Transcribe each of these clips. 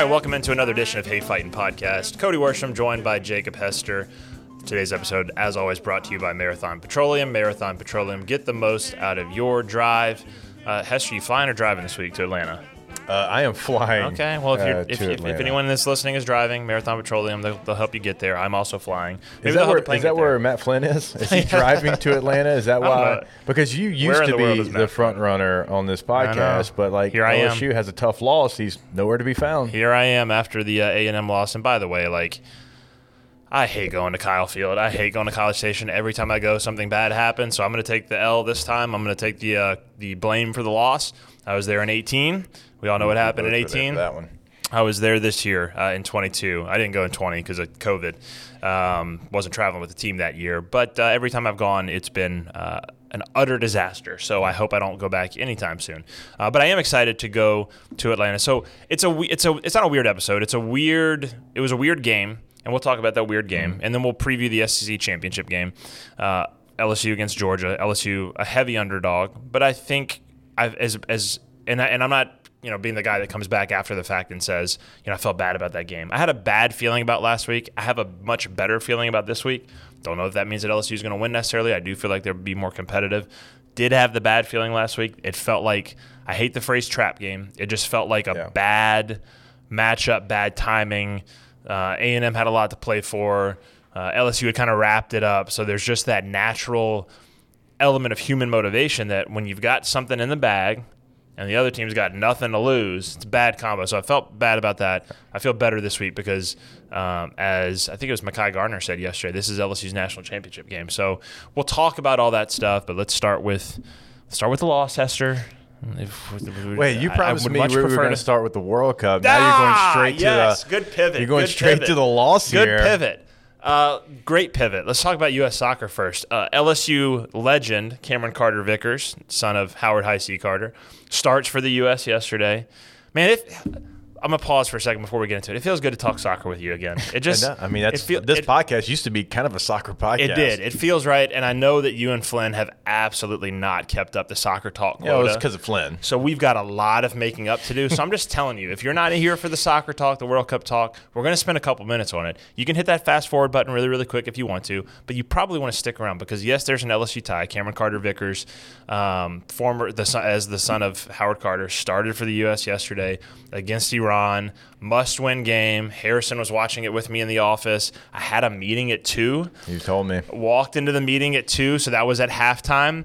Right, welcome into another edition of Hey Fighting Podcast. Cody Worsham joined by Jacob Hester. Today's episode, as always, brought to you by Marathon Petroleum. Marathon Petroleum, get the most out of your drive. Uh, Hester, you flying or driving this week to Atlanta? Uh, I am flying. Okay. Well, if, you're, uh, if, to if, if Atlanta. anyone that's listening is driving, Marathon Petroleum, they'll, they'll help you get there. I'm also flying. Maybe is they'll that, help where, the plane is that where. Matt Flynn is? Is he driving to Atlanta? Is that don't why? know. Because you used in to the world be is the Matt front runner on this podcast, but like Here I am. LSU has a tough loss. He's nowhere to be found. Here I am after the uh, A&M loss. And by the way, like, I hate going to Kyle Field. I hate going to College Station. Every time I go, something bad happens. So I'm going to take the L this time. I'm going to take the uh, the blame for the loss. I was there in 18. We all know what happened in Both were there 18. That one. I was there this year uh, in 22. I didn't go in 20 because of COVID. Um, wasn't traveling with the team that year. But uh, every time I've gone, it's been uh, an utter disaster. So I hope I don't go back anytime soon. Uh, but I am excited to go to Atlanta. So it's a it's a it's not a weird episode. It's a weird. It was a weird game, and we'll talk about that weird game, and then we'll preview the SEC championship game. Uh, LSU against Georgia. LSU a heavy underdog, but I think I've as as and I, and I'm not you know being the guy that comes back after the fact and says you know I felt bad about that game. I had a bad feeling about last week. I have a much better feeling about this week. Don't know if that means that LSU is going to win necessarily. I do feel like they'll be more competitive. Did have the bad feeling last week. It felt like I hate the phrase trap game. It just felt like a Yeah. bad matchup, bad timing. Uh, A&M had a lot to play for. Uh, LSU had kind of wrapped it up. So there's just that natural element of human motivation that when you've got something in the bag and the other team's got nothing to lose, it's a bad combo. So I felt bad about that. I feel better this week because, um, as I think it was Mekhi Garner said yesterday, this is LSU's national championship game. So we'll talk about all that stuff, but let's start with start with the loss, Hester. Wait, you promised would me much we were going to start with the World Cup. Now Ah, you're going straight yes, to the good pivot. You're going good straight pivot. to the loss Good here. pivot. Uh, great pivot. Let's talk about U.S. soccer first. Uh, LSU legend Cameron Carter Vickers, son of Howard High C. Carter, starts for the U.S. yesterday. Man, if I'm gonna pause for a second before we get into it. It feels good to talk soccer with you again. It just, I mean, that's feel- this it- podcast used to be kind of a soccer podcast. It did. It feels right, and I know that you and Flynn have absolutely not kept up the soccer talk Yeah, it was because of Flynn. So we've got a lot of making up to do. So I'm just telling you, if you're not here for the soccer talk, the World Cup talk, we're going to spend a couple minutes on it. You can hit that fast forward button really, really quick if you want to, but you probably want to stick around because yes, there's an LSU tie. Cameron Carter Vickers, um, former the as the son of Howard Carter, started for the U.S. yesterday against Iran. Must-win game. Harrison was watching it with me in the office. I had a meeting at two You told me. walked into the meeting at two, so that was at halftime.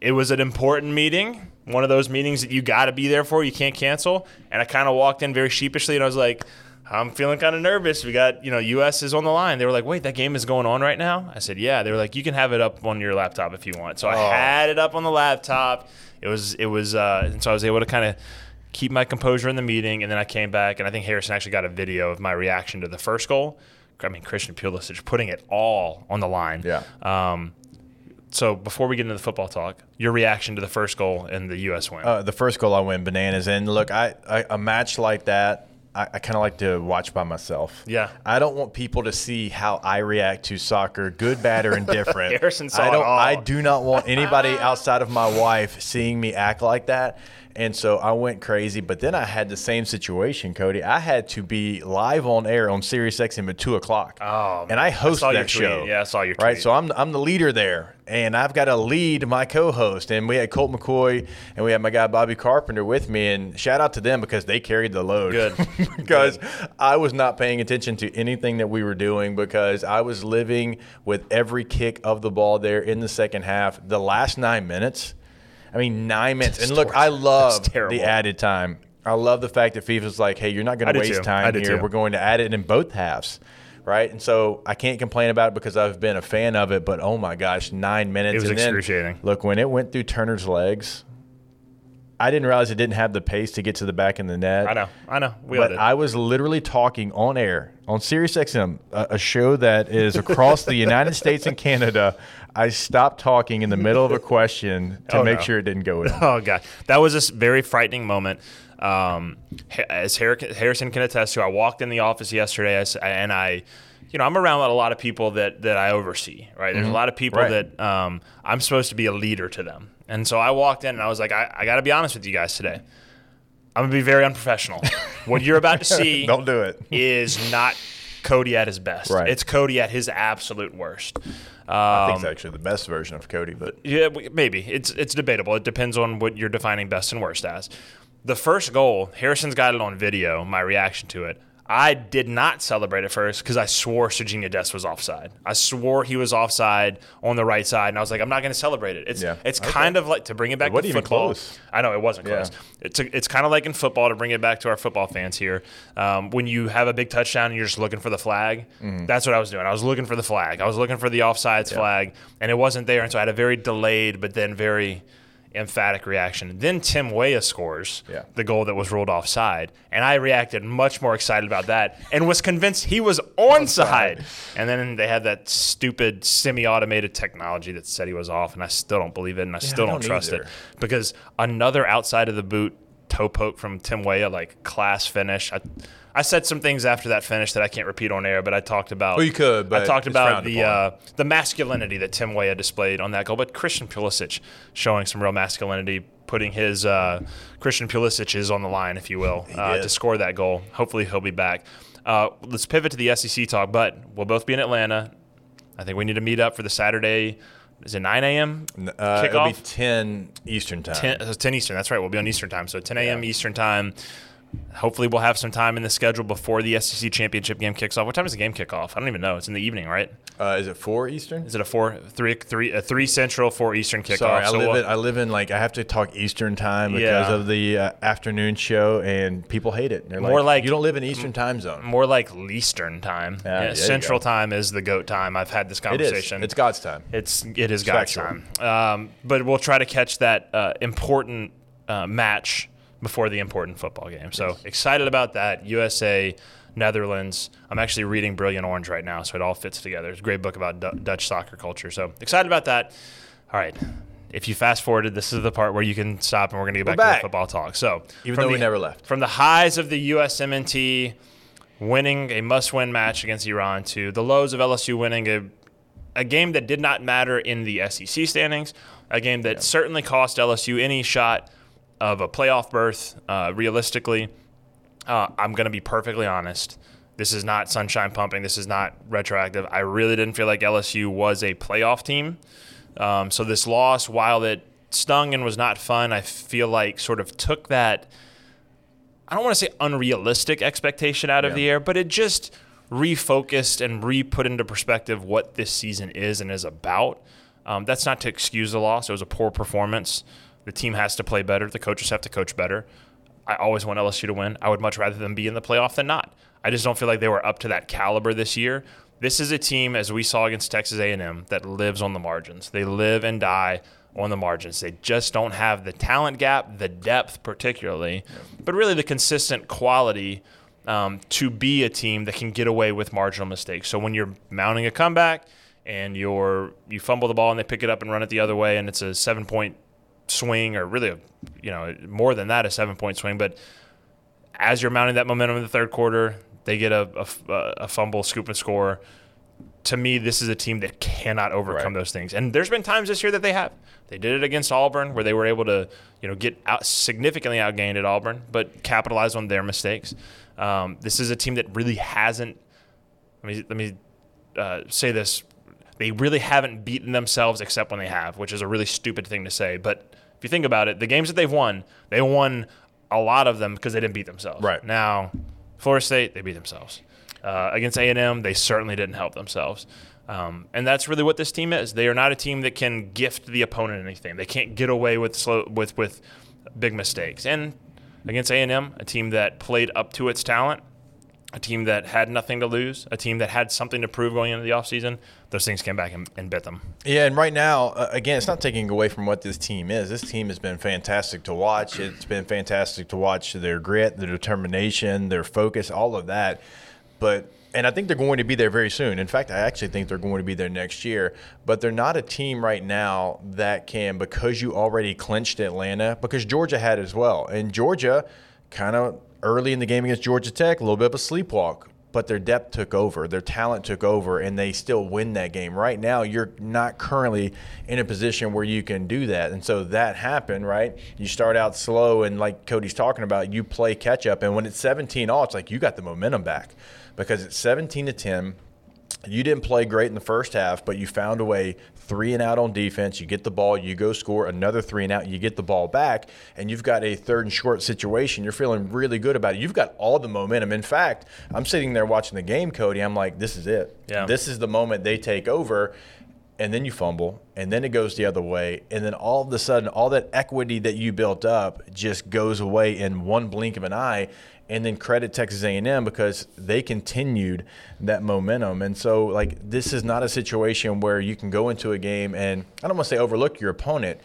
It was an important meeting, one of those meetings that you got to be there for, you can't cancel. And I kind of walked in very sheepishly, and I was like, I'm feeling kind of nervous. We got, you know, U.S. is on the line. They were like, wait, that game is going on right now? I said, yeah. They were like, you can have it up on your laptop if you want. So I Oh. had it up on the laptop. It was, it was, uh, and so I was able to kind of keep my composure in the meeting. And then I came back, and I think Harrison actually got a video of my reaction to the first goal. I mean, Christian Pulisic putting it all on the line. Yeah. Um, so before we get into the football talk, your reaction to the first goal and the U.S. win? Uh, the first goal I went bananas. And look, I, I a match like that, I, I kind of like to watch by myself. Yeah. I don't want people to see how I react to soccer, good, bad, or indifferent. Harrison saw I don't. all. I do not want anybody outside of my wife seeing me act like that. And so I went crazy, but then I had the same situation, Cody. I had to be live on air on Sirius XM at two o'clock. Oh, and I host your that tweet. show. Yeah, I saw your Right, so I'm I'm the leader there, and I've got to lead my co-host. And we had Colt McCoy, and we had my guy Bobby Carpenter with me. And shout out to them because they carried the load. Good. because I was not paying attention to anything that we were doing because I was living with every kick of the ball there in the second half. The last nine minutes, I mean nine minutes. And look, I love the added time. I love the fact that FIFA's like, hey, you're not going to waste too. Time here. too. We're going to add it in both halves. Right. And so I can't complain about it because I've been a fan of it, but oh my gosh, nine minutes. It was and then, excruciating. look, when it went through Turner's legs, I didn't realize it didn't have the pace to get to the back of the net. I know, I know. We But. I was literally talking on air on SiriusXM, a, a show that is across the United States and Canada. I stopped talking in the middle of a question to Oh, make no. sure it didn't go in. Oh god, that was a very frightening moment. Um, as Harrison can attest to, I walked in the office yesterday and I, you know, I'm around a lot of people that that I oversee. Right, there's a lot of people Right. that um, I'm supposed to be a leader to them, and so I walked in and I was like, I, I got to be honest with you guys today. I'm gonna be very unprofessional. what you're about to see Don't do it. is not Cody at his best. Right. It's Cody at his absolute worst. I think Um, it's actually the best version of Cody, but yeah, maybe it's it's debatable. It depends on what you're defining best and worst as. The first goal, Harrison's got it on video. My reaction to it, I did not celebrate at first because I swore Sergiño Dest was offside. I swore he was offside on the right side, and I was like, I'm not going to celebrate it. It's Yeah. it's Okay. kind of like to bring it back It to even football. close. I know it wasn't Yeah. close. It's a, it's kind of like in football to bring it back to our football fans here. Um, when you have a big touchdown and you're just looking for the flag, Mm-hmm. that's what I was doing. I was looking for the flag. I was looking for the offsides flag, and it wasn't there. And so I had a very delayed, but then very emphatic reaction. Then Tim Weah scores Yeah. the goal that was ruled offside, and I reacted much more excited about that and was convinced he was onside. And then they had that stupid semi-automated technology that said he was off, and I still don't believe it, and I still don't, don't trust either. it because another outside of the boot toe poke from Tim Weah, like class finish. I, I said some things after that finish that I can't repeat on air, but I talked about. Well, you could, I talked about the uh, the masculinity that Tim Weah displayed on that goal, but Christian Pulisic showing some real masculinity, putting his uh, Christian Pulisic is on the line, if you will, uh, to score that goal. Hopefully, he'll be back. Uh, let's pivot to the SEC talk, but we'll both be in Atlanta. I think we need to meet up for the Saturday. Is it 9 a.m. uh, it'll be kickoff? 10 Eastern time. 10, uh, 10 Eastern. That's right. We'll be on Eastern time. So 10 a.m. Eastern time. Hopefully, we'll have some time in the schedule before the SEC championship game kicks off. What time is the game kick off? I don't even know. It's in the evening, right? Uh, is it 4 Eastern? Is it a four, three, three, a three Central, four Eastern kickoff? Sorry, I So live we'll- in I live in like I have to talk Eastern time because Yeah. of the uh, afternoon show, and people hate it. They're More like- you don't live in Eastern time zone. more like Eastern time. Yeah, Yeah, Central time is the goat time. I've had this conversation. is. It's God's time. It's it is God's factual. time. Um, but we'll try to catch that uh, important uh, match before the important football game. So excited about that. USA, Netherlands. I'm actually reading Brilliant Orange right now, so it all fits together. It's a great book about Du- Dutch soccer culture. So excited about that. All right. If you fast forwarded, this is the part where you can stop and we're going to get back, to back. the football talk. So, Even though we never left. From the highs of the USMNT winning a must win match against Iran to the lows of LSU winning a a game that did not matter in the SEC standings, a game that certainly cost LSU any shot of a playoff berth. Uh, realistically, uh, I'm going to be perfectly honest. This is not sunshine pumping. This is not retroactive. I really didn't feel like LSU was a playoff team. Um, so this loss, while it stung and was not fun, I feel like sort of took that. I don't want to say unrealistic expectation out of Yeah. the air, but it just refocused and re put into perspective what this season is and is about. Um, that's not to excuse the loss. It was a poor performance. The team has to play better. The coaches have to coach better. I always want LSU to win. I would much rather them be in the playoff than not. I just don't feel like they were up to that caliber this year. This is a team, as we saw against Texas A&M, that lives on the margins. They live and die on the margins. They just don't have the talent gap, the depth particularly, but really the consistent quality um, to be a team that can get away with marginal mistakes. So when you're mounting a comeback and you're you fumble the ball and they pick it up and run it the other way, and it's a seven point swing or really a, you know more than that a seven point swing, but as you're mounting that momentum in the third quarter, they get a, a, a fumble, scoop and score. To me, this is a team that cannot overcome Right. those things. And there's been times this year that they have. They did it against Auburn, where they were able to, you know, get out significantly outgained at Auburn, but capitalize on their mistakes. Um, this is a team that really hasn't. Let me let me uh, say this: they really haven't beaten themselves except when they have, which is a really stupid thing to say. But if you think about it, the games that they've won, they won a lot of them because they didn't beat themselves. Right. now, Florida State, they beat themselves. Uh, against A and M, they certainly didn't help themselves. Um, and that's really what this team is. They are not a team that can gift the opponent anything. They can't get away with slow, with with big mistakes. And against A and M, a team that played up to its talent, a team that had nothing to lose, a team that had something to prove going into the offseason, those things came back and, and bit them. Yeah, and right now, uh, again, it's not taking away from what this team is. This team has been fantastic to watch. It's been fantastic to watch their grit, their determination, their focus, all of that. But and I think they're going to be there very soon. In fact, I actually think they're going to be there next year. But they're not a team right now that can because you already clinched Atlanta because Georgia had as well. And Georgia kind of early in the game against Georgia Tech, a little bit of a sleepwalk. but their depth took over, their talent took over, and they still win that game. Right now, you're not currently in a position where you can do that. And so that happened, right? You start out slow, and like Cody's talking about, you play catch up. And when it's 17 all, it's like you got the momentum back because it's 17 to 10 you didn't play great in the first half, but you found a way three and out on defense. You get the ball, you go score another three and out, you get the ball back, and you've got a third and short situation. You're feeling really good about it. You've got all the momentum. In fact, I'm sitting there watching the game, Cody. I'm like, this is it. Yeah. This is the moment they take over. And then you fumble, and then it goes the other way, and then all of a sudden, all that equity that you built up just goes away in one blink of an eye and then credit Texas A&M because they continued that momentum. And so like this is not a situation where you can go into a game and I don't want to say overlook your opponent,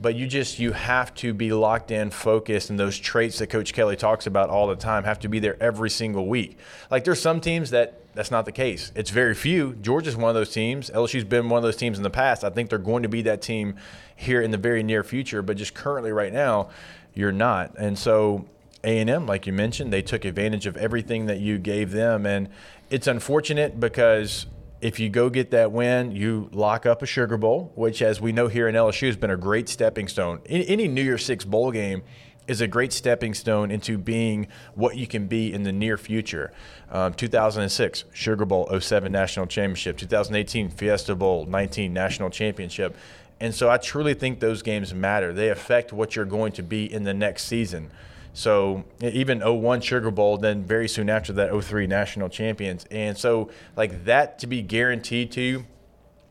but you just you have to be locked in, focused, and those traits that Coach Kelly talks about all the time have to be there every single week. Like there's some teams that that's not the case. It's very few. Georgia's one of those teams. LSU's been one of those teams in the past. I think they're going to be that team here in the very near future, but just currently right now, you're not. And so a&M, like you mentioned, they took advantage of everything that you gave them, and it's unfortunate because if you go get that win, you lock up a Sugar Bowl, which, as we know here in LSU, has been a great stepping stone. Any New Year's Six bowl game is a great stepping stone into being what you can be in the near future. Um, 2006 Sugar Bowl 07 National Championship, 2018 Fiesta Bowl 19 National Championship. And so I truly think those games matter. They affect what you're going to be in the next season. So even 01 Sugar Bowl, then very soon after that 03 national champions. And so like that to be guaranteed to you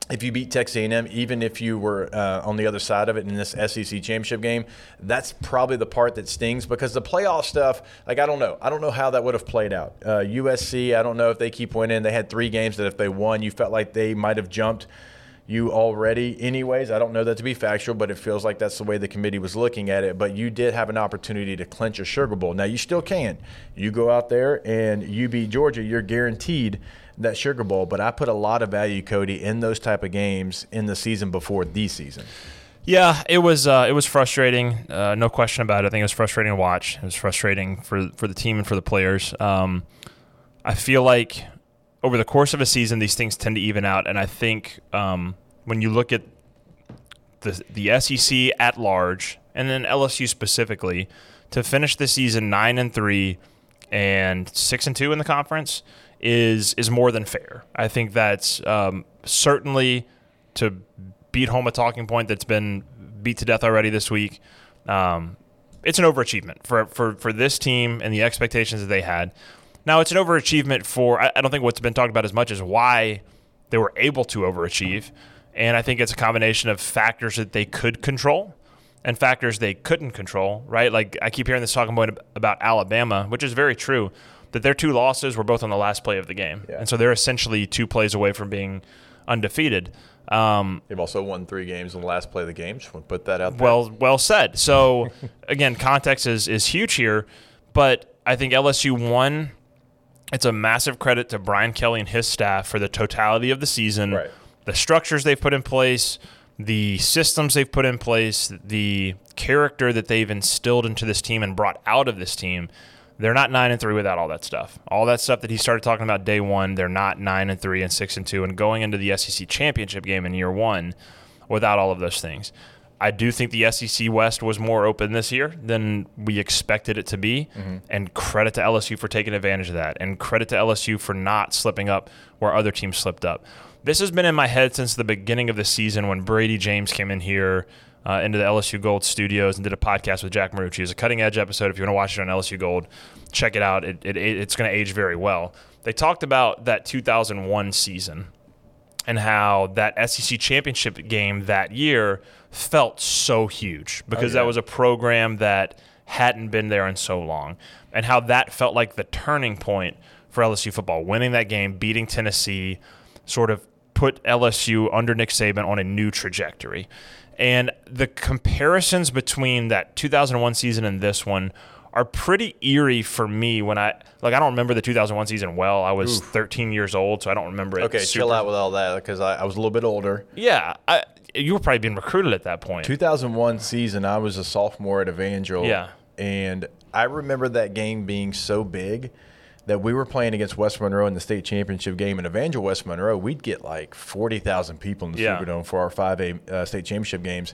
if you beat Texas A&M, even if you were uh, on the other side of it in this SEC championship game, that's probably the part that stings because the playoff stuff, like I don't know, I don't know how that would have played out. Uh, USC, I don't know if they keep winning. They had three games that if they won, you felt like they might have jumped you already, anyways. I don't know that to be factual, but it feels like that's the way the committee was looking at it. But you did have an opportunity to clinch a Sugar Bowl. Now, you still can. You go out there and you beat Georgia, you're guaranteed that Sugar Bowl. But I put a lot of value, Cody, in those type of games in the season before the season. Yeah, it was uh, it was frustrating, uh, no question about it. I think it was frustrating to watch. It was frustrating for for the team and for the players. Um, I feel like over the course of a season, these things tend to even out. And I think um, when you look at the the SEC at large, and then LSU specifically, to finish the season nine and three and six and two in the conference is is more than fair. I think that's um, certainly to beat home a talking point that's been beat to death already this week. Um, it's an overachievement for, for for this team and the expectations that they had. Now, it's an overachievement for, I don't think what's been talked about as much is why they were able to overachieve. And I think it's a combination of factors that they could control and factors they couldn't control, right? Like I keep hearing this talking point about Alabama, which is very true, that their two losses were both on the last play of the game. Yeah. And so they're essentially two plays away from being undefeated. Um, They've also won three games in the last play of the game. Just want to put that out there. Well, well said. So again, context is is huge here, but I think LSU won it's a massive credit to Brian Kelly and his staff for the totality of the season, right. the structures they've put in place, the systems they've put in place, the character that they've instilled into this team and brought out of this team. They're not nine and three without all that stuff. All that stuff that he started talking about day one, they're not nine and three and six and two, and going into the SEC championship game in year one without all of those things. I do think the SEC West was more open this year than we expected it to be. Mm-hmm. And credit to LSU for taking advantage of that. And credit to LSU for not slipping up where other teams slipped up. This has been in my head since the beginning of the season when Bradie James came in here uh, into the LSU Gold studios and did a podcast with Jack Marucci. It was a cutting edge episode. If you want to watch it on LSU Gold, check it out. It, it, it's going to age very well. They talked about that 2001 season and how that SEC championship game that year – felt so huge because oh, yeah. that was a program that hadn't been there in so long, and how that felt like the turning point for LSU football. Winning that game, beating Tennessee, sort of put LSU under Nick Saban on a new trajectory. And the comparisons between that 2001 season and this one are pretty eerie for me when I like I don't remember the 2001 season well. I was Oof. 13 years old, so I don't remember it. Okay, super. chill out with all that because I, I, was a little bit older. Yeah, I, you were probably being recruited at that point. 2001 season, I was a sophomore at Evangel. Yeah. And I remember that game being so big that we were playing against West Monroe in the state championship game in Evangel West Monroe, we'd get like 40,000 people in the Yeah. Superdome for our 5A uh, state championship games.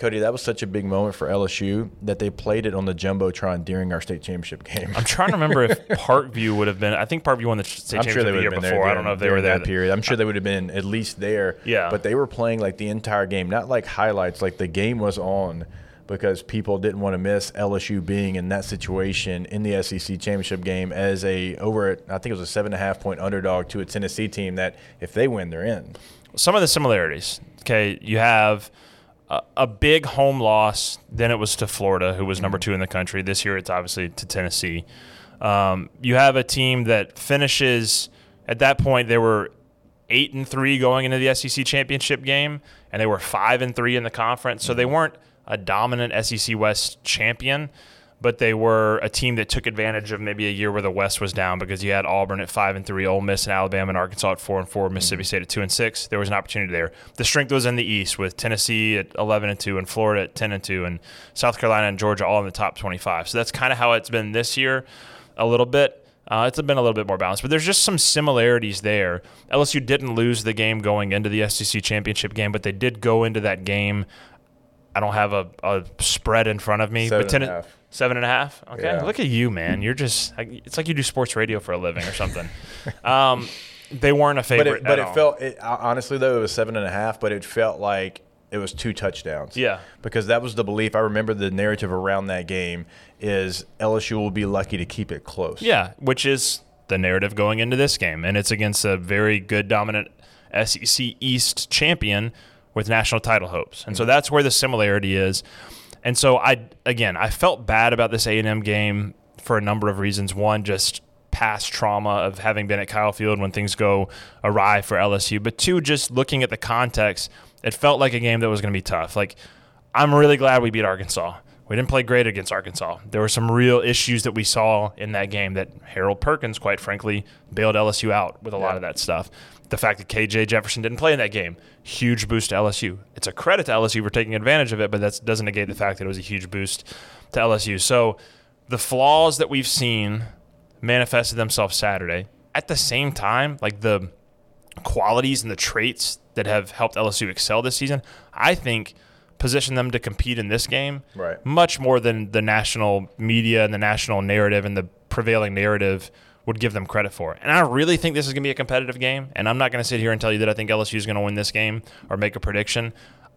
Cody, that was such a big moment for LSU that they played it on the Jumbotron during our state championship game. I'm trying to remember if Parkview would have been. I think Parkview won the state I'm championship sure they the would year have been before. there. I don't know if they were there. that period. I'm sure they would have been at least there. Yeah. But they were playing like the entire game, not like highlights. Like the game was on because people didn't want to miss LSU being in that situation in the SEC championship game as a over. I think it was a seven and a half point underdog to a Tennessee team that if they win, they're in. some of the similarities. Okay, you have a, a big home loss. Then it was to Florida, who was number two in the country. This year, it's obviously to Tennessee. Um, you have a team that finishes at that point. They were eight and three going into the SEC championship game, and they were five and three in the conference. So they weren't a dominant SEC West champion, but they were a team that took advantage of maybe a year where the West was down because you had Auburn at five and three, Ole Miss and Alabama and Arkansas at four and four, Mississippi State at two and six. There was an opportunity there. The strength was in the East with Tennessee at eleven and two and Florida at ten and two and South Carolina and Georgia all in the top twenty-five. So that's kind of how it's been this year, a little bit. Uh, it's been a little bit more balanced, but there's just some similarities there. LSU didn't lose the game going into the SEC championship game, but they did go into that game. I don't have a, a spread in front of me, Seven but and a ten, half. seven and a half. Okay, Yeah. look at you, man. You're just it's like you do sports radio for a living or something. um, they weren't a But favorite, it, but it felt it, honestly though it was seven and a half, but it felt like it was two touchdowns. Yeah. because that was the belief. I remember the narrative around that game is LSU will be lucky to keep it close. Yeah, which is the narrative going into this game, and it's against a very good, dominant SEC East champion with national title hopes, and so mm-hmm. that's where the similarity is. And so I, again, I felt bad about this A and M game for a number of reasons. One, just past trauma of having been at Kyle Field when things go awry for LSU, but two, just looking at the context, it felt like a game that was going to be tough. Like I'm really glad we beat Arkansas. We didn't play great against Arkansas. There were some real issues that we saw in that game that Harold Perkins, quite frankly, bailed LSU out with a lot of that stuff. The fact that KJ Jefferson didn't play in that game, huge boost to LSU. It's a credit to LSU for taking advantage of it, but that doesn't negate the fact that it was a huge boost to LSU. So the flaws that we've seen manifested themselves Saturday. At the same time, like the qualities and the traits that have helped LSU excel this season, I think position them to compete in this game Right. much more than the national media and the national narrative and the prevailing narrative would give them credit for. And I really think this is going to be a competitive game. And I'm not going to sit here and tell you that I think LSU is going to win this game or make a prediction.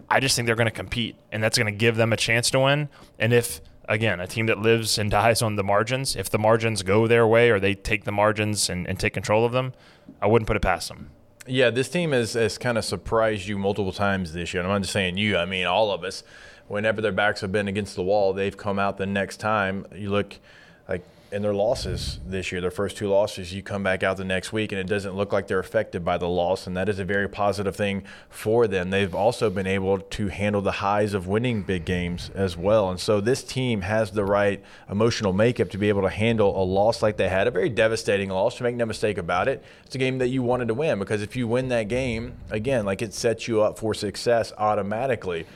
I just think they're going to compete, and that's going to give them a chance to win. And if again, a team that lives and dies on the margins, if the margins go their way or they take the margins and, and take control of them, I wouldn't put it past them. Yeah, this team has, has kind of surprised you multiple times this year. And I'm not just saying you, I mean all of us. Whenever their backs have been against the wall, they've come out the next time. You look like in their losses this year, their first two losses, you come back out the next week and it doesn't look like they're affected by the loss. And that is a very positive thing for them. They've also been able to handle the highs of winning big games as well. And so this team has the right emotional makeup to be able to handle a loss like they had, a very devastating loss, to make no mistake about it. It's a game that you wanted to win because if you win that game, again, like it sets you up for success automatically.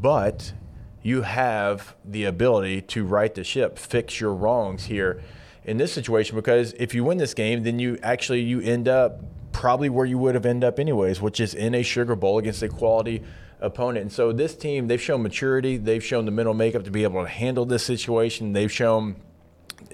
But you have the ability to right the ship, fix your wrongs here in this situation because if you win this game, then you actually you end up probably where you would have ended up anyways, which is in a sugar bowl against a quality opponent. And so this team, they've shown maturity, they've shown the mental makeup to be able to handle this situation. They've shown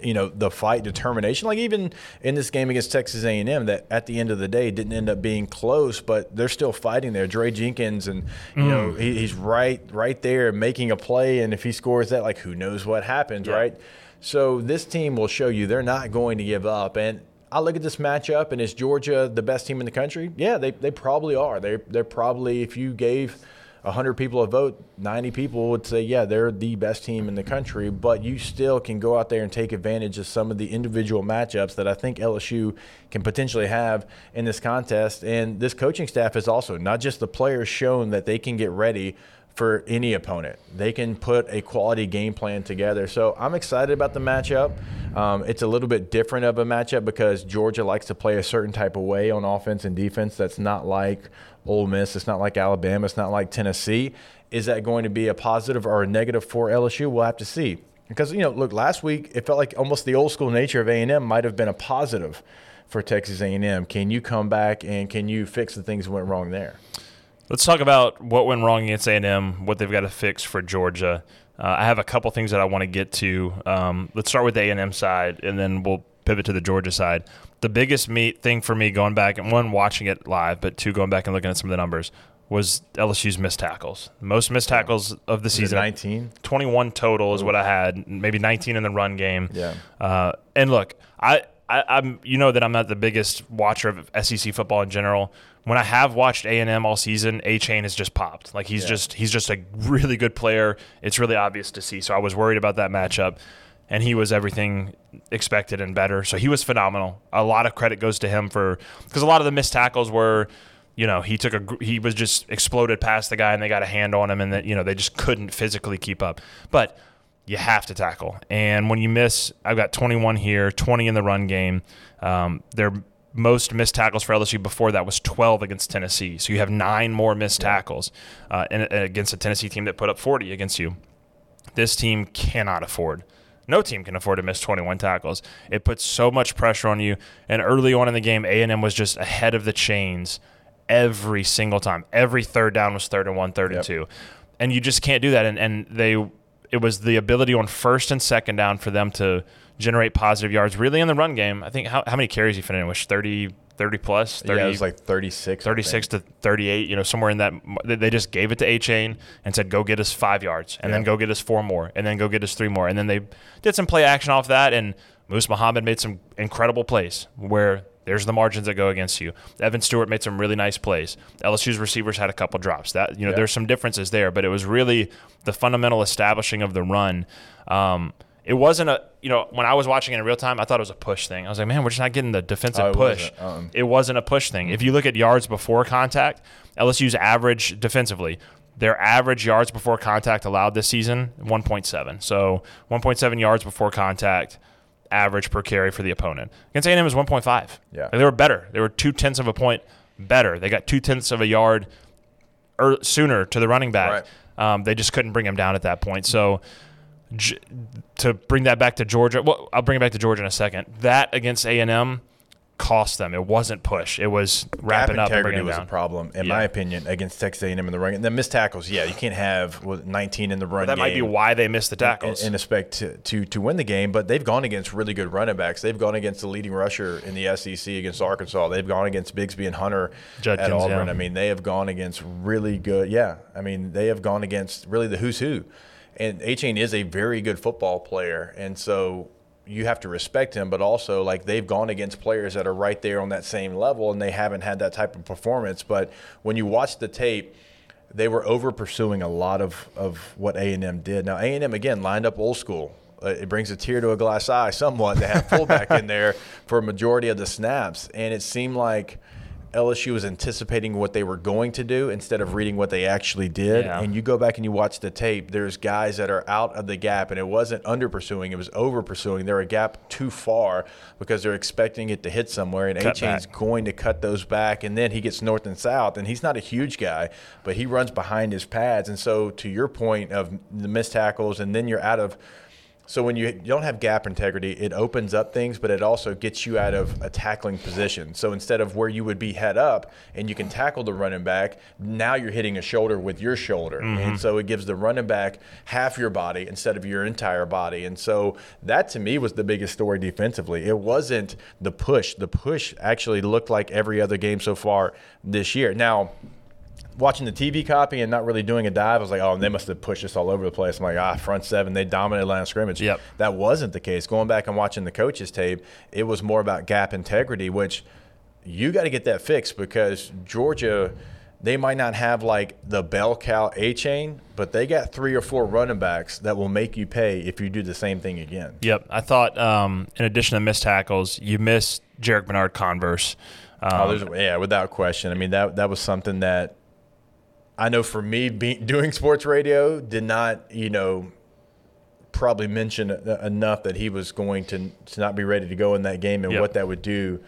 you know the fight determination like even in this game against texas a&m that at the end of the day didn't end up being close but they're still fighting there Jaray Jenkins and you know mm. he, he's right right there making a play and if he scores that like who knows what happens Yeah. right so this team will show you they're not going to give up and I look at this matchup, and is Georgia the best team in the country? Yeah, they, they probably are. They they're probably if you gave 100 people a vote, 90 people would say, yeah, they're the best team in the country. But you still can go out there and take advantage of some of the individual matchups that I think LSU can potentially have in this contest. And this coaching staff has also, not just the players, shown that they can get ready for any opponent. They can put a quality game plan together. So I'm excited about the matchup. Um, it's a little bit different of a matchup because Georgia likes to play a certain type of way on offense and defense that's not like Ole Miss, it's not like Alabama, it's not like Tennessee. Is that going to be a positive or a negative for LSU? We'll have to see. Because you know, look, last week it felt like almost the old school nature of A and M might have been a positive for Texas A and M. Can you come back and can you fix the things that went wrong there? Let's talk about what went wrong against A and M, what they've got to fix for Georgia. Uh, I have a couple things that I want to get to. Um, let's start with the A and M side, and then we'll pivot to the Georgia side. The biggest meat thing for me going back and one watching it live, but two going back and looking at some of the numbers was LSU's missed tackles. Most missed tackles of the season. 19? 21 total is what I had. Maybe 19 in the run game. Yeah. Uh, and look, I, I, am you know that I'm not the biggest watcher of SEC football in general. When I have watched A and M all season, Achane has just popped. Like he's Yeah. just he's just a really good player. It's really obvious to see. So I was worried about that matchup, and he was everything expected and better. So he was phenomenal. A lot of credit goes to him for because a lot of the missed tackles were. You know, he took a he was just exploded past the guy and they got a hand on him and that you know they just couldn't physically keep up. But you have to tackle. And when you miss, I've got 21 here, 20 in the run game. Um, their most missed tackles for LSU before that was 12 against Tennessee. So you have nine more missed tackles uh, in, against a Tennessee team that put up 40 against you. This team cannot afford. No team can afford to miss 21 tackles. It puts so much pressure on you. And early on in the game, A&M was just ahead of the chains every single time. Every third down was third and one, third and two, and you just can't do that. And and they, it was the ability on first and second down for them to generate positive yards. Really in the run game, I think how, how many carries he finished with 30, 30 plus, 30, yeah, it was like 36. 36 to 38, you know, somewhere in that. they- just gave it to Achane and said, go get us five yards, and then go get us four more, and then go get us three more. And then they did some play action off that, and Moose Muhammad made some incredible plays where there's the margins that go against you. Evan Stewart made some really nice plays. LSU's receivers had a couple drops. That you know, Yeah. there's some differences there, but it was really the fundamental establishing of the run. Um, it wasn't a you know when I was watching it in real time, I thought it was a push thing. I was like, man, we're just not getting the defensive Oh, it push. wasn't. Uh-uh. It wasn't a push thing. If you look at yards before contact, LSU's average defensively, their average yards before contact allowed this season 1.7. So 1.7 yards before contact average per carry for the opponent. Against A&M is 1.5. Yeah. Like, they were better. They were two tenths of a point better. They got two tenths of a yard er, sooner to the running back. Um, they just couldn't bring him down at that point. So to bring that back to Georgia, well, I'll bring it back to Georgia in a second. That against A and M cost them. It wasn't push. It was wrapping Gap up and integrity bringing was them a problem, in Yeah. my opinion, against Texas A&M in the run. The missed tackles, yeah, you can't have 19 in the run That might be why they missed the in, tackles. in respect to, to to win the game, but they've gone against really good running backs. They've gone against the leading rusher in the SEC against Arkansas. They've gone against Bigsby and Hunter at Auburn. yeah. I mean, they have gone against really good. Yeah, I mean, they have gone against really the who's who. And Achane is a very good football player, and so you have to respect him. But also, like they've gone against players that are right there on that same level, and they haven't had that type of performance. But when you watch the tape they were over pursuing a lot of, of what A&M did. Now A&M again lined up old school. Uh, it brings a tear to a glass eye somewhat to have fullback in there for a majority of the snaps, and it seemed like LSU was anticipating what they were going to do instead of reading what they actually did. Yeah. And you go back and you watch the tape. There's guys that are out of the gap, and it wasn't under pursuing; it was over pursuing. They're a gap too far because they're expecting it to hit somewhere, and Achane's going to cut those back, and then he gets north and south, and he's not a huge guy, but he runs behind his pads, and so to your point of the missed tackles, and then you're out of. So when you don't have gap integrity, it opens up things, but it also gets you out of a tackling position. So instead of where you would be head up and you can tackle the running back, now you're hitting a shoulder with your shoulder, and mm-hmm. so it gives the running back half your body instead of your entire body. And so that to me was the biggest story defensively. It wasn't the push. The push actually looked like every other game so far this year. Now watching the TV copy and not really doing a dive, I was like, oh, they must have pushed us all over the place. I'm like, ah, front seven, they dominated line of scrimmage. Yep. That wasn't the case. Going back and watching the coaches tape, it was more about gap integrity, which you got to get that fixed because Georgia, they might not have like the bell cow Achane, but they got three or four running backs that will make you pay if you do the same thing again. Yep. I thought, um, in addition to missed tackles, you missed Jarrick Bernard-Converse. Um, Oh, there's, yeah, without question. I mean, that that was something that I know for me, be, doing sports radio did not, you know, probably mention enough that he was going to, to not be ready to go in that game and Yep. what that would do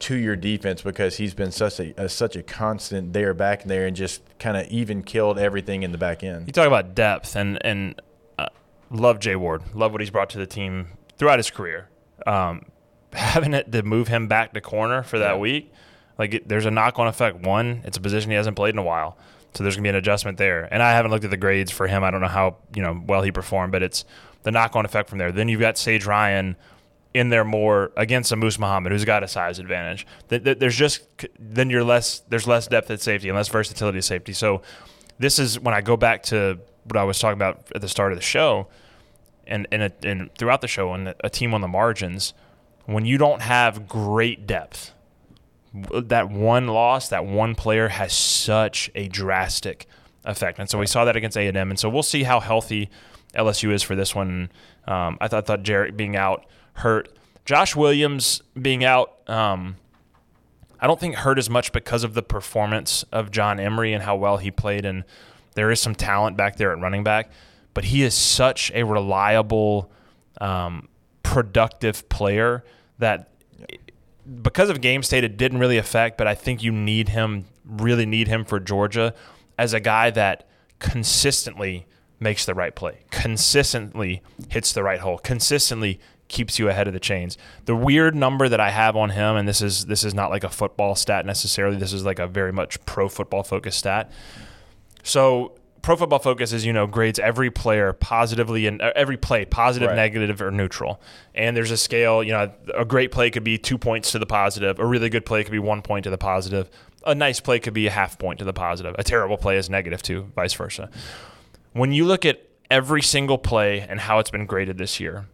to your defense because he's been such a, a such a constant there back there and just kind of even killed everything in the back end. you talk about depth and and uh, love Jay Ward. Love what he's brought to the team throughout his career. Um, having it to move him back to corner for that Yeah. week, like it, there's a knock on effect. One, it's a position he hasn't played in a while, so there's gonna be an adjustment there. And I haven't looked at the grades for him. I don't know how you know well he performed, but it's the knock on effect from there. Then you've got Sage Ryan in there more against a Moose Muhammad who's got a size advantage. Th- th- There's just then you're less there's less depth at safety and less versatility at safety. So this is when I go back to what I was talking about at the start of the show, and and, and throughout the show, and a team on the margins, when you don't have great depth, that one loss, that one player has such a drastic effect. And so we saw that against A and so we'll see how healthy LSU is for this one. Um, I thought thought Jarrett being out hurt, Josh Williams being out. Um, I don't think hurt as much because of the performance of John Emery and how well he played. And there is some talent back there at running back, but he is such a reliable, um, productive player that because of game state, it didn't really affect. But I think you need him, really need him for Georgia as a guy that consistently makes the right play, consistently hits the right hole, consistently keeps you ahead of the chains. The weird number that I have on him, and this is this is not like a football stat necessarily. This is like a very much pro football focused stat. So Pro Football Focus, as you know, grades every player positively and uh, every play positive, Right. negative, or neutral. And there's a scale. You know, a great play could be two points to the positive. A really good play could be one point to the positive. A nice play could be a half point to the positive. A terrible play is negative too, vice versa. When you look at every single play and how it's been graded this year,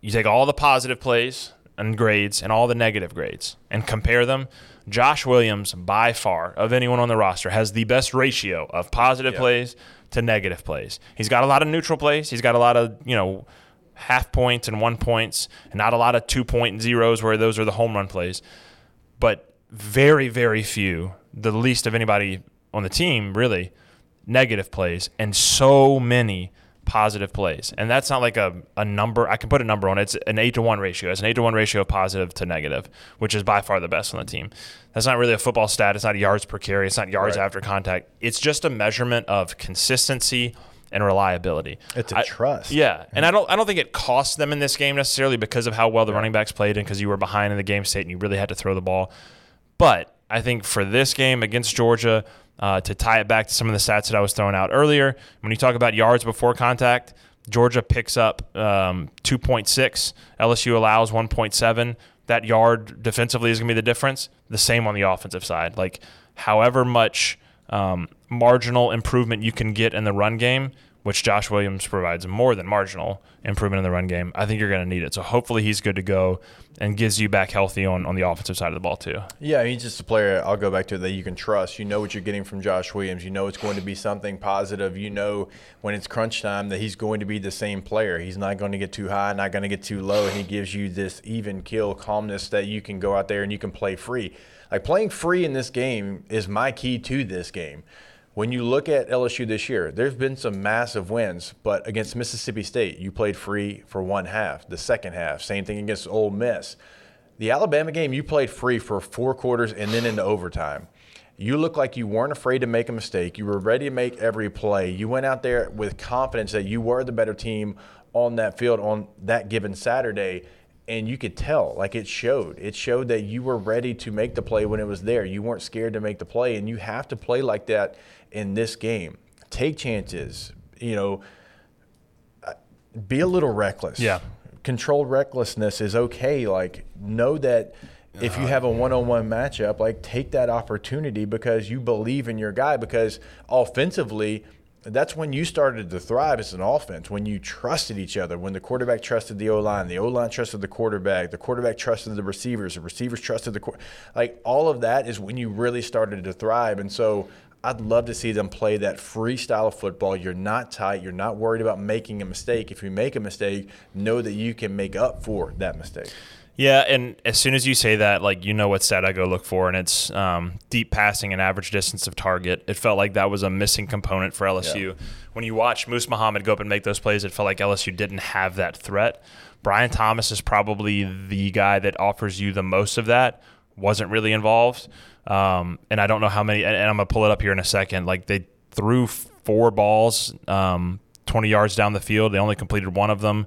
you take all the positive plays and grades and all the negative grades and compare them. Josh Williams, by far, of anyone on the roster, has the best ratio of positive Yeah. plays to negative plays. He's got a lot of neutral plays. He's got a lot of, you know, half points and one points, and not a lot of two point zeros where those are the home run plays. But very, very few, the least of anybody on the team, really, negative plays, and so many positive plays. And that's not like a, a number. I can put a number on it. It's an 8 to 1 ratio. It's an 8 to 1 ratio of positive to negative, which is by far the best on the team. That's not really a football stat. It's not yards per carry. It's not yards Right. after contact. It's just a measurement of consistency and reliability. It's a I- trust. Yeah, and I don't I don't think it cost them in this game necessarily because of how well the running backs played and because you were behind in the game state and you really had to throw the ball. But I think for this game against Georgia, uh, to tie it back to some of the stats that I was throwing out earlier, when you talk about yards before contact, Georgia picks up um, 2.6. LSU allows 1.7. That yard defensively is going to be the difference. The same on the offensive side. Like, however much um, marginal improvement you can get in the run game, which Josh Williams provides more than marginal improvement in the run game, I think you're going to need it. So hopefully he's good to go and gives you back healthy on, on the offensive side of the ball too. Yeah, he's just a player. I'll go back to that you can trust. You know what you're getting from Josh Williams. You know it's going to be something positive. You know when it's crunch time that he's going to be the same player. He's not going to get too high, not going to get too low, and he gives you this even kill calmness that you can go out there and you can play free. Like playing free in this game is my key to this game. When you look at LSU this year, there's been some massive wins, but against Mississippi State, you played free for one half. The second half, same thing against Ole Miss. The Alabama game, you played free for four quarters and then into overtime. You look like you weren't afraid to make a mistake. You were ready to make every play. You went out there with confidence that you were the better team on that field on that given Saturday. And you could tell, like it showed. It showed that you were ready to make the play when it was there. You weren't scared to make the play. And you have to play like that in this game. Take chances. You know, uh, be a little reckless. Yeah. Controlled recklessness is okay. Like, know that if you uh, have a one on one matchup, like, take that opportunity because you believe in your guy. Because offensively, that's when you started to thrive as an offense, when you trusted each other, when the quarterback trusted the O line, the O line trusted the quarterback, the quarterback trusted the receivers, the receivers trusted the like all of that is when you really started to thrive. And so I'd love to see them play that free style of football. You're not tight. You're not worried about making a mistake. If you make a mistake, know that you can make up for that mistake. Yeah, and as soon as you say that, like you know what stat I go look for, and it's um, deep passing and average distance of target. It felt like that was a missing component for LSU. When you watch Moose Muhammad go up and make those plays, it felt like LSU didn't have that threat. Brian Thomas is probably the guy that offers you the most of that. Wasn't really involved, um, and I don't know how many. And, and I'm gonna pull it up here in a second. Like they threw four balls um, 20 yards down the field. They only completed one of them.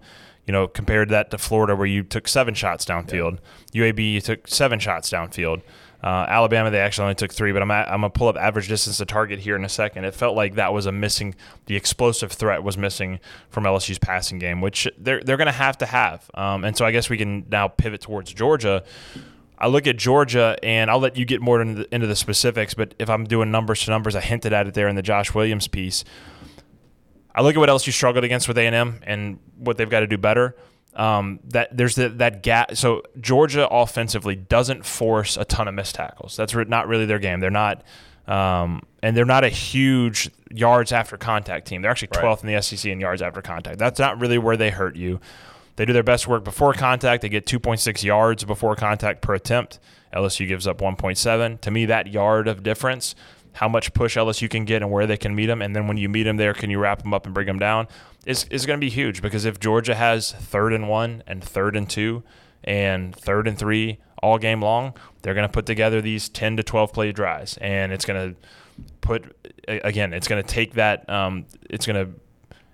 You know, compared that to Florida, where you took seven shots downfield. Yeah. UAB, you took seven shots downfield. Uh, Alabama, they actually only took three, but I'm, at, I'm going to pull up average distance to target here in a second. It felt like that was a missing, the explosive threat was missing from LSU's passing game, which they're, they're going to have to have. Um, and so I guess we can now pivot towards Georgia. I look at Georgia, and I'll let you get more into the, into the specifics, but if I'm doing numbers to numbers, I hinted at it there in the Josh Williams piece. I look at what LSU struggled against with A&M and what they've got to do better. Um, that there's the, that gap. So Georgia offensively doesn't force a ton of missed tackles. That's not really their game. They're not, um, and they're not a huge yards after contact team. They're actually 12th right. in the SEC in yards after contact. That's not really where they hurt you. They do their best work before contact. They get 2.6 yards before contact per attempt. LSU gives up 1.7. To me, that yard of difference how much push LSU can get and where they can meet them. And then when you meet them there, can you wrap them up and bring them down? Is is going to be huge because if Georgia has third and one and third and two and third and three all game long, they're going to put together these 10 to 12 play drives. And it's going to put, again, it's going to take that, um, it's going to,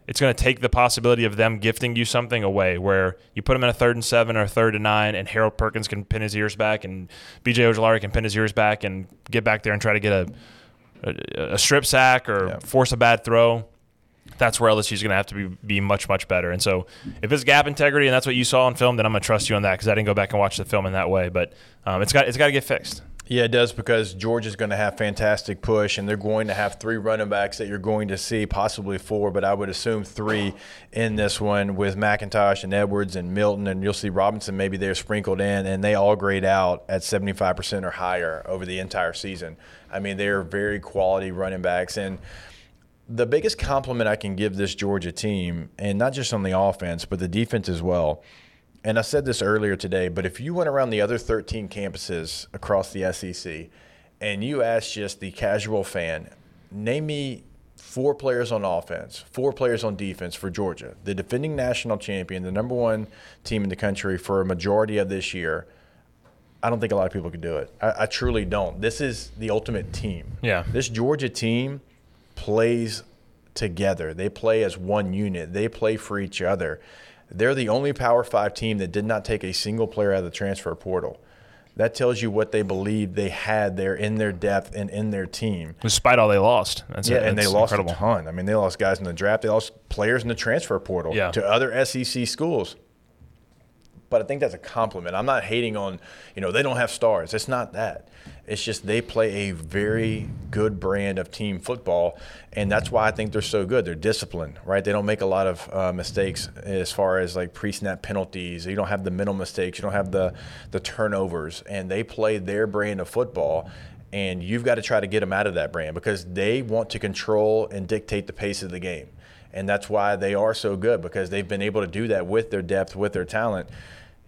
it's going to take the possibility of them gifting you something away where you put them in a third and seven or third and nine and Harold Perkins can pin his ears back and BJ Ojulari can pin his ears back and get back there and try to get a a, a strip sack or yeah. force a bad throw, that's where LSU is going to have to be, be much, much better. And so if it's gap integrity and that's what you saw on film, then I'm going to trust you on that because I didn't go back and watch the film in that way. But um, it's got it's got to get fixed. Yeah, it does because Georgia's going to have fantastic push, and they're going to have three running backs that you're going to see, possibly four, but I would assume three in this one with McIntosh and Edwards and Milton, and you'll see Robinson maybe they're sprinkled in, and they all grade out at 75% or higher over the entire season. I mean, they're very quality running backs, and the biggest compliment I can give this Georgia team, and not just on the offense, but the defense as well – and I said this earlier today, but if you went around the other 13 campuses across the SEC and you asked just the casual fan, name me four players on offense, four players on defense for Georgia, the defending national champion, the number one team in the country for a majority of this year. I don't think a lot of people could do it. I, I truly don't. This is the ultimate team. Yeah. This Georgia team plays together. They play as one unit. They play for each other. They're the only Power Five team that did not take a single player out of the transfer portal. That tells you what they believe they had there in their depth and in their team. Despite all they lost. That's yeah, and they lost incredible. a ton. I mean, they lost guys in the draft. They lost players in the transfer portal yeah. to other SEC schools. But I think that's a compliment. I'm not hating on, you know, they don't have stars. It's not that. It's just they play a very good brand of team football, and that's why I think they're so good. They're disciplined, right? They don't make a lot of uh, mistakes as far as like pre-snap penalties. You don't have the mental mistakes. You don't have the the turnovers, and they play their brand of football. And you've got to try to get them out of that brand because they want to control and dictate the pace of the game. And that's why they are so good because they've been able to do that with their depth, with their talent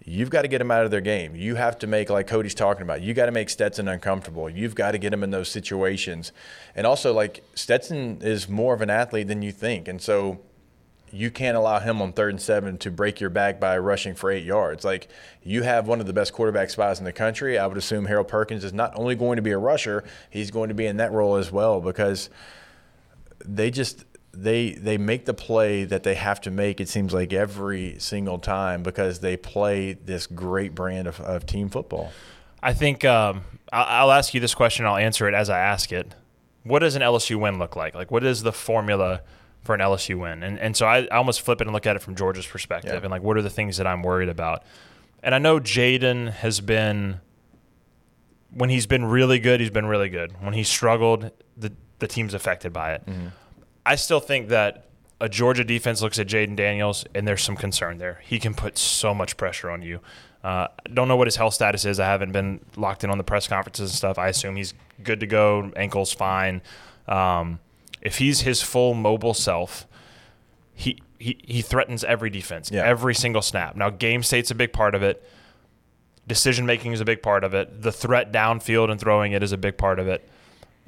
you've got to get them out of their game. You have to make, like Cody's talking about, you got to make Stetson uncomfortable. You've got to get him in those situations. And also, like, Stetson is more of an athlete than you think. And so you can't allow him on third and seven to break your back by rushing for eight yards. Like, you have one of the best quarterback spots in the country. I would assume Harold Perkins is not only going to be a rusher, he's going to be in that role as well because they just they they make the play that they have to make. It seems like every single time because they play this great brand of, of team football. I think um, I'll ask you this question. I'll answer it as I ask it. What does an LSU win look like? Like, what is the formula for an LSU win? And and so I, I almost flip it and look at it from Georgia's perspective, yeah. and like, what are the things that I'm worried about? And I know Jayden has been when he's been really good, he's been really good. When he's struggled, the the team's affected by it. Mm-hmm. I still think that a Georgia defense looks at Jayden Daniels and there's some concern there. He can put so much pressure on you. Uh, don't know what his health status is. I haven't been locked in on the press conferences and stuff. I assume he's good to go. Ankle's fine. Um, if he's his full mobile self, he he, he threatens every defense, yeah. every single snap. Now, game state's a big part of it. Decision making is a big part of it. The threat downfield and throwing it is a big part of it.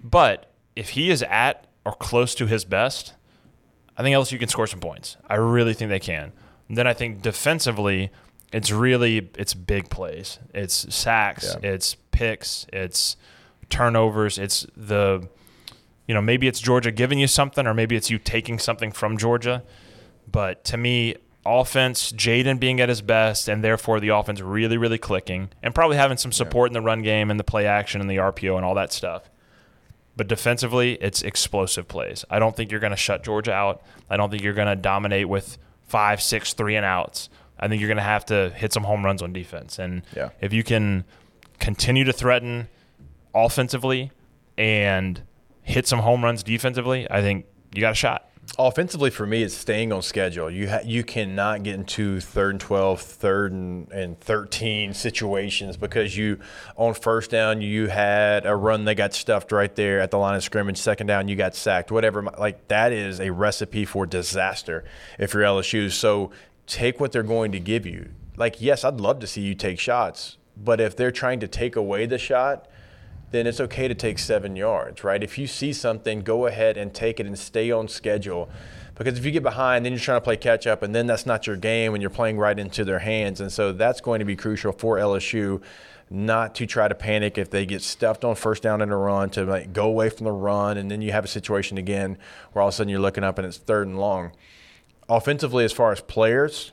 But if he is at or close to his best, I think LSU can score some points. I really think they can. And then I think defensively, it's really it's big plays. It's sacks, yeah. it's picks, it's turnovers, it's the you know, maybe it's Georgia giving you something, or maybe it's you taking something from Georgia. But to me, offense, Jayden being at his best, and therefore the offense really, really clicking, and probably having some support in the run game and the play action and the RPO and all that stuff. But defensively, it's explosive plays. I don't think you're going to shut Georgia out. I don't think you're going to dominate with five, six, three and outs. I think you're going to have to hit some home runs on defense. And Yeah. if you can continue to threaten offensively and hit some home runs defensively, I think you got a shot. Offensively, for me, it's staying on schedule. You ha- you cannot get into third and 12, third and, and 13 situations because you, on first down, you had a run that got stuffed right there at the line of scrimmage. Second down, you got sacked. Whatever. Like, that is a recipe for disaster if you're LSU. So take what they're going to give you. Like, yes, I'd love to see you take shots, but if they're trying to take away the shot, then it's okay to take seven yards, right? If you see something, go ahead and take it and stay on schedule. Because if you get behind, then you're trying to play catch up, and then that's not your game, and you're playing right into their hands. And so that's going to be crucial for LSU not to try to panic if they get stuffed on first down and a run to like go away from the run, and then you have a situation again where all of a sudden you're looking up and it's third and long. Offensively, as far as players,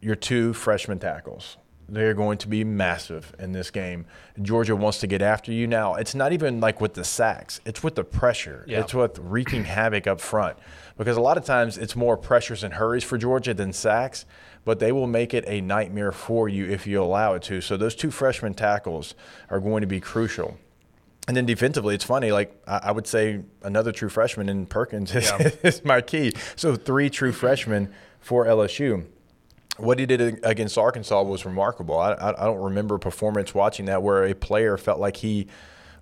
your two freshman tackles. They're going to be massive in this game. Georgia wants to get after you now. It's not even like with the sacks, it's with the pressure. Yeah. It's with wreaking havoc up front. Because a lot of times it's more pressures and hurries for Georgia than sacks, but they will make it a nightmare for you if you allow it to. So those two freshman tackles are going to be crucial. And then defensively, it's funny. Like I would say, another true freshman in Perkins is, Yeah. is my key. So three true freshmen for LSU. What he did against Arkansas was remarkable. I, I I don't remember a performance watching that where a player felt like he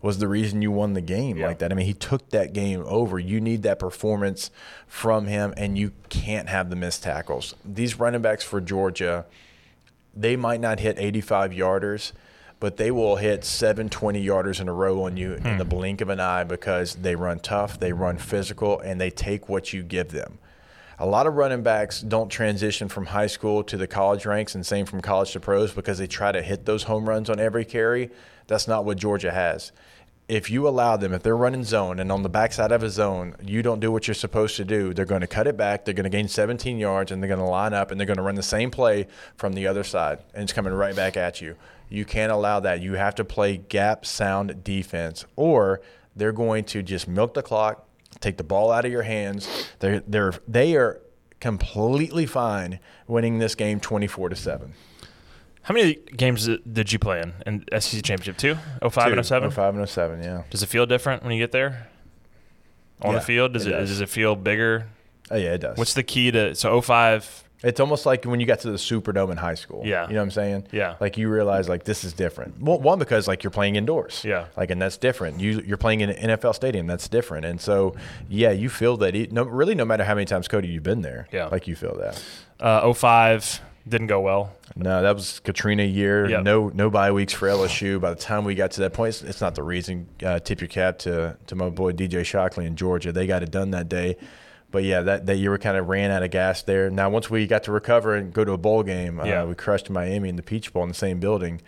was the reason you won the game Yeah. like that. I mean, he took that game over. You need that performance from him, and you can't have the missed tackles. These running backs for Georgia, they might not hit 85 yarders, but they will hit 720 yarders in a row on you in the hmm. blink of an eye because they run tough, they run physical, and they take what you give them. A lot of running backs don't transition from high school to the college ranks and same from college to pros because they try to hit those home runs on every carry. That's not what Georgia has. If you allow them, if they're running zone and on the backside of a zone, you don't do what you're supposed to do, they're going to cut it back. They're going to gain 17 yards and they're going to line up and they're going to run the same play from the other side and it's coming right back at you. You can't allow that. You have to play gap sound defense or they're going to just milk the clock, take the ball out of your hands. They're they're they are completely fine winning this game 24 to 7. How many games did you play in in SEC championship? Two? 05 and 07? 05 and 07, yeah. Does it feel different when you get there? On Yeah, the field, does it it, does. does it feel bigger? Oh yeah, it does. What's the key to so 05? It's almost like when you got to the Superdome in high school. Yeah. You know what I'm saying? Yeah. Like you realize like this is different. Well, one because like you're playing indoors. Yeah. Like and that's different. You you're playing in an NFL stadium. That's different. And so yeah, you feel that. e- No, really, no matter how many times Cody you've been there. Yeah. Like you feel that. Uh, 05 didn't go well. No, that was Katrina year. Yep. No, no bye weeks for LSU. By the time we got to that point, it's, it's not the reason. Uh, tip your cap to to my boy DJ Shockley in Georgia. They got it done that day. But yeah, that, that year we kind of ran out of gas there. Now once we got to recover and go to a bowl game, Yeah. uh, we crushed Miami in the Peach Bowl in the same building.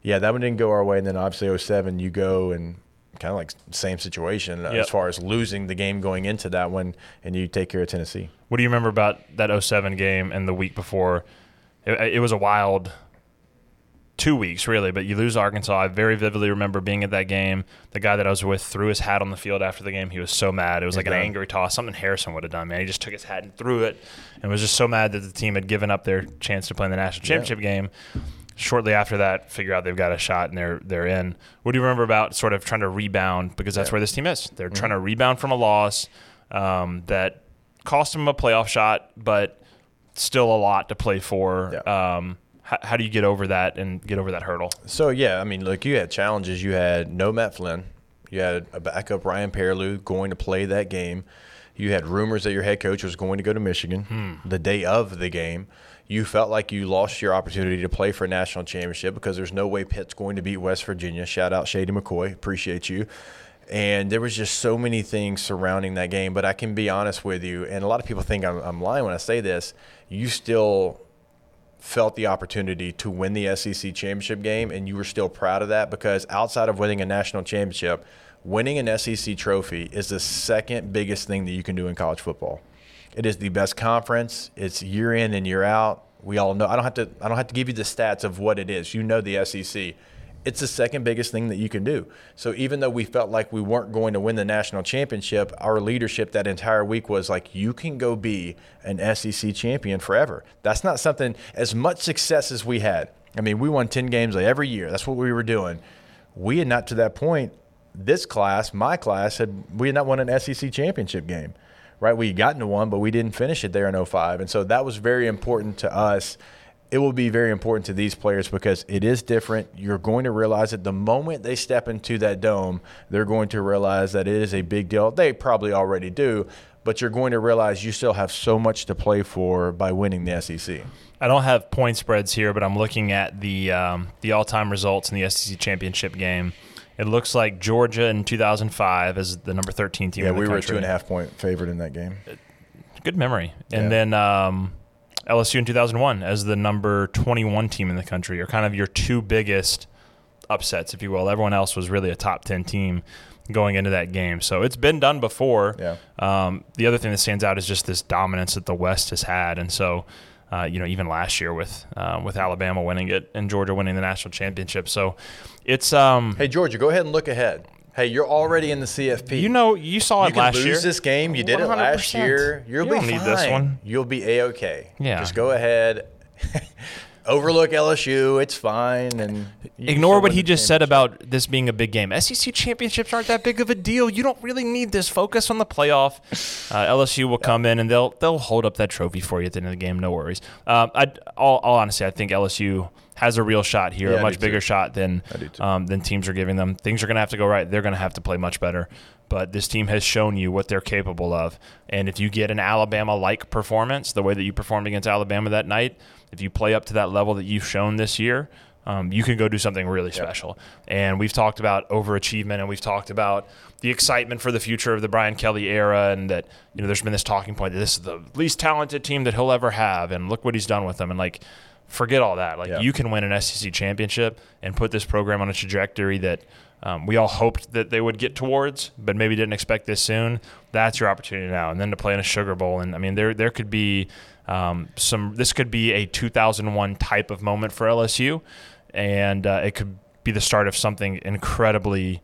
Yeah, that one didn't go our way. And then obviously 07, you go and kind of like same situation uh, Yep. as far as losing the game going into that one, and you take care of Tennessee. What do you remember about that 07 game and the week before? It, it was a wild two weeks, really, but you lose Arkansas. I very vividly remember being at that game. The guy that I was with threw his hat on the field after the game. He was so mad. It was like an angry toss, something Harrison would have done, man. He just took his hat and threw it and was just so mad that the team had given up their chance to play in the national championship game. Shortly after that, figure out they've got a shot and they're they're in. What do you remember about sort of trying to rebound because that's where this team is. They're trying to rebound from a loss um, that cost them a playoff shot, but still a lot to play for. Yeah. Um, how, how do you get over that and get over that hurdle? So yeah, I mean, look, you had challenges. You had no Matt Flynn. You had a backup Ryan Perrilloux going to play that game. You had rumors that your head coach was going to go to Michigan hmm. the day of the game. You felt like you lost your opportunity to play for a national championship because there's no way Pitt's going to beat West Virginia. Shout out Shady McCoy, appreciate you. And there was just so many things surrounding that game. But I can be honest with you, and a lot of people think I'm, I'm lying when I say this. You still felt the opportunity to win the SEC championship game and you were still proud of that because outside of winning a national championship, winning an SEC trophy is the second biggest thing that you can do in college football. It is the best conference. It's year in and year out. We all know. I don't have to. I don't have to give you the stats of what it is. You know the SEC. It's the second biggest thing that you can do. So even though we felt like we weren't going to win the national championship, our leadership that entire week was like, you can go be an SEC champion forever. That's not something as much success as we had. I mean, we won 10 games every year. That's what we were doing. We had not to that point. This class, my class, had we had not won an SEC championship game right? We got into one, but we didn't finish it there in 05. And so that was very important to us. It will be very important to these players because it is different. You're going to realize that the moment they step into that dome, they're going to realize that it is a big deal. They probably already do, but you're going to realize you still have so much to play for by winning the SEC. I don't have point spreads here, but I'm looking at the um, the all time results in the SEC championship game. It looks like Georgia in 2005 as the number 13 team. Yeah, we were a two and a half point favorite in that game. Good memory. And Yeah. then um, LSU in 2001 as the number 21 team in the country, are kind of your two biggest upsets, if you will. Everyone else was really a top 10 team going into that game. So it's been done before. Yeah. Um, the other thing that stands out is just this dominance that the West has had. And so, uh, you know, even last year with uh, with Alabama winning it and Georgia winning the national championship. So it's, um, Hey, Georgia, go ahead and look ahead. Hey, you're already in the CFP. you know, you saw you it can last lose year. this game. You did it last year. You'll You be fine. this one. You'll be a okay. Yeah. Just go ahead. Overlook LSU. It's fine. And Ignore what he just said about this being a big game. SEC championships aren't that big of a deal. You don't really need this. Focus on the playoff. Uh, LSU will come in and they'll they'll hold up that trophy for you at the end of the game. No worries. Um, I, all, all honesty, I think LSU has a real shot here, Yeah, a much bigger too. shot than I do too. um, than teams are giving them. Things are going to have to go right. They're going to have to play much better. But this team has shown you what they're capable of. And if you get an Alabama like performance, the way that you performed against Alabama that night, if you play up to that level that you've shown this year, um, you can go do something really special. And we've talked about overachievement and we've talked about the excitement for the future of the Brian Kelly era and that, you know, there's been this talking point that this is the least talented team that he'll ever have and look what he's done with them. And like, forget all that. Like Yeah. you can win an SEC championship and put this program on a trajectory that um, we all hoped that they would get towards, but maybe didn't expect this soon. That's your opportunity now, and then to play in a Sugar Bowl. And I mean, there there could be um, some. This could be a 2001 type of moment for LSU, and uh, it could be the start of something incredibly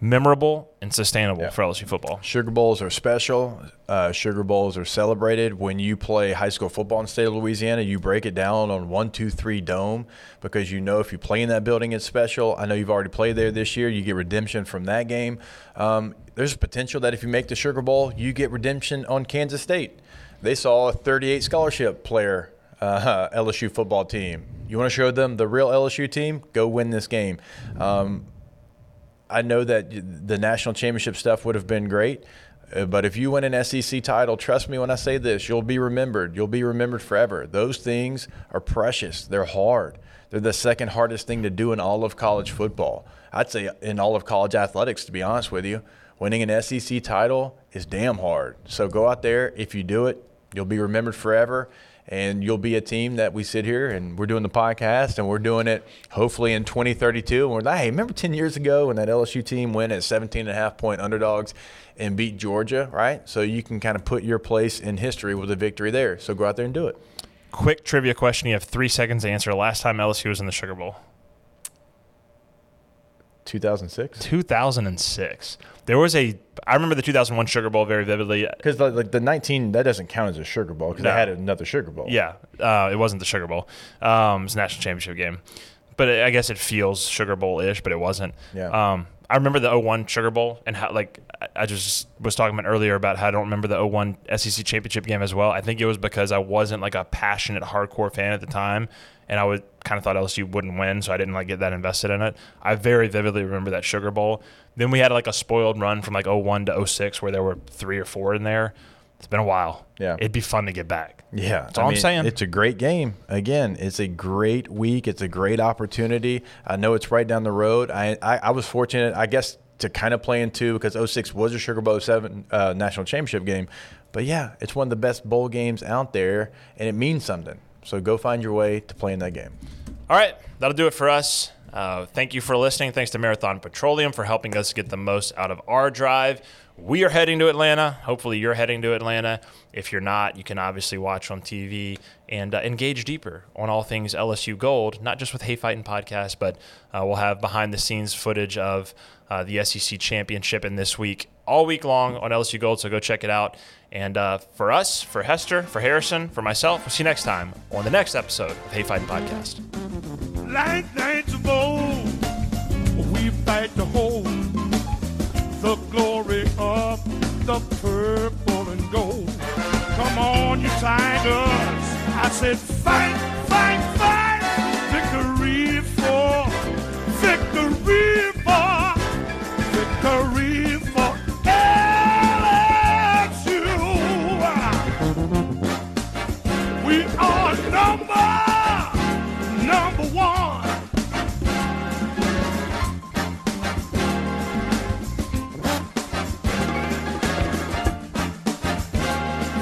memorable and sustainable Yeah. for LSU football. Sugar Bowls are special. Uh, Sugar Bowls are celebrated. When you play high school football in the state of Louisiana, you break it down on one, two, three dome because you know if you play in that building, it's special. I know you've already played there this year. You get redemption from that game. Um, there's a potential that if you make the Sugar Bowl, you get redemption on Kansas State. They saw a 38 scholarship player uh, LSU football team. You want to show them the real LSU team? Go win this game. Um, I know that the national championship stuff would have been great, uh, but if you win an SEC title, trust me when I say this, you'll be remembered. You'll be remembered forever. Those things are precious. They're hard. They're the second hardest thing to do in all of college football. I'd say in all of college athletics, to be honest with you. Winning an SEC title is damn hard. So go out there. If you do it, you'll be remembered forever and you'll be a team that we sit here and we're doing the podcast and we're doing it hopefully in 2032 and we're like hey remember 10 years ago when that lsu team went as 17 and a half point underdogs and beat georgia right? So you can kind of put your place in history with a victory there. So go out there and do it. Quick trivia question: You have three seconds to answer. Last time LSU was in the Sugar Bowl. 2006 2006. There was a. I remember the 2001 Sugar Bowl very vividly. because like, like the 19 that doesn't count as a sugar bowl because No. they had another sugar bowl Yeah, uh, it wasn't the Sugar Bowl. Um, it was national championship game, but it, I guess it feels Sugar Bowl ish, but it wasn't. Yeah. Um, I remember the 01 Sugar Bowl and how like I- I just was talking about earlier about how I don't remember the 01 SEC championship game as well. I think it was because I wasn't like a passionate hardcore fan at the time, and I would kind of thought LSU wouldn't win, so I didn't like get that invested in it. I very vividly remember that Sugar Bowl. Then we had like a spoiled run from like 01 to 06 where there were three or four in there. It's been a while. Yeah. It'd be fun to get back. Yeah, That's all I'm saying. It's a great game. Again, it's a great week. It's a great opportunity. I know it's right down the road. I I, I was fortunate, I guess, to kind of play in two because 06 was a Sugar Bowl seven uh, national championship game. But yeah, it's one of the best bowl games out there, and it means something. So go find your way to playing that game. All right, that'll do it for us. Uh, thank you for listening. Thanks to Marathon Petroleum for helping us get the most out of our drive. We are heading to Atlanta. Hopefully, you're heading to Atlanta. If you're not, you can obviously watch on TV and uh, engage deeper on all things LSU Gold, not just with Hey Fighting podcast, but uh, we'll have behind the scenes footage of uh, the SEC championship in this week, all week long on LSU Gold. So go check it out. And uh, for us, for Hester, for Harrison, for myself, we'll see you next time on the next episode of Hey Fighting podcast. Like nights of old, we fight to hold the glory of the purple and gold. Come on, you tigers. I said, fight, fight, fight. Victory for, victory for, victory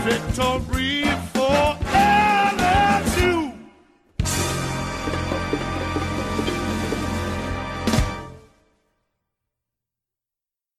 victory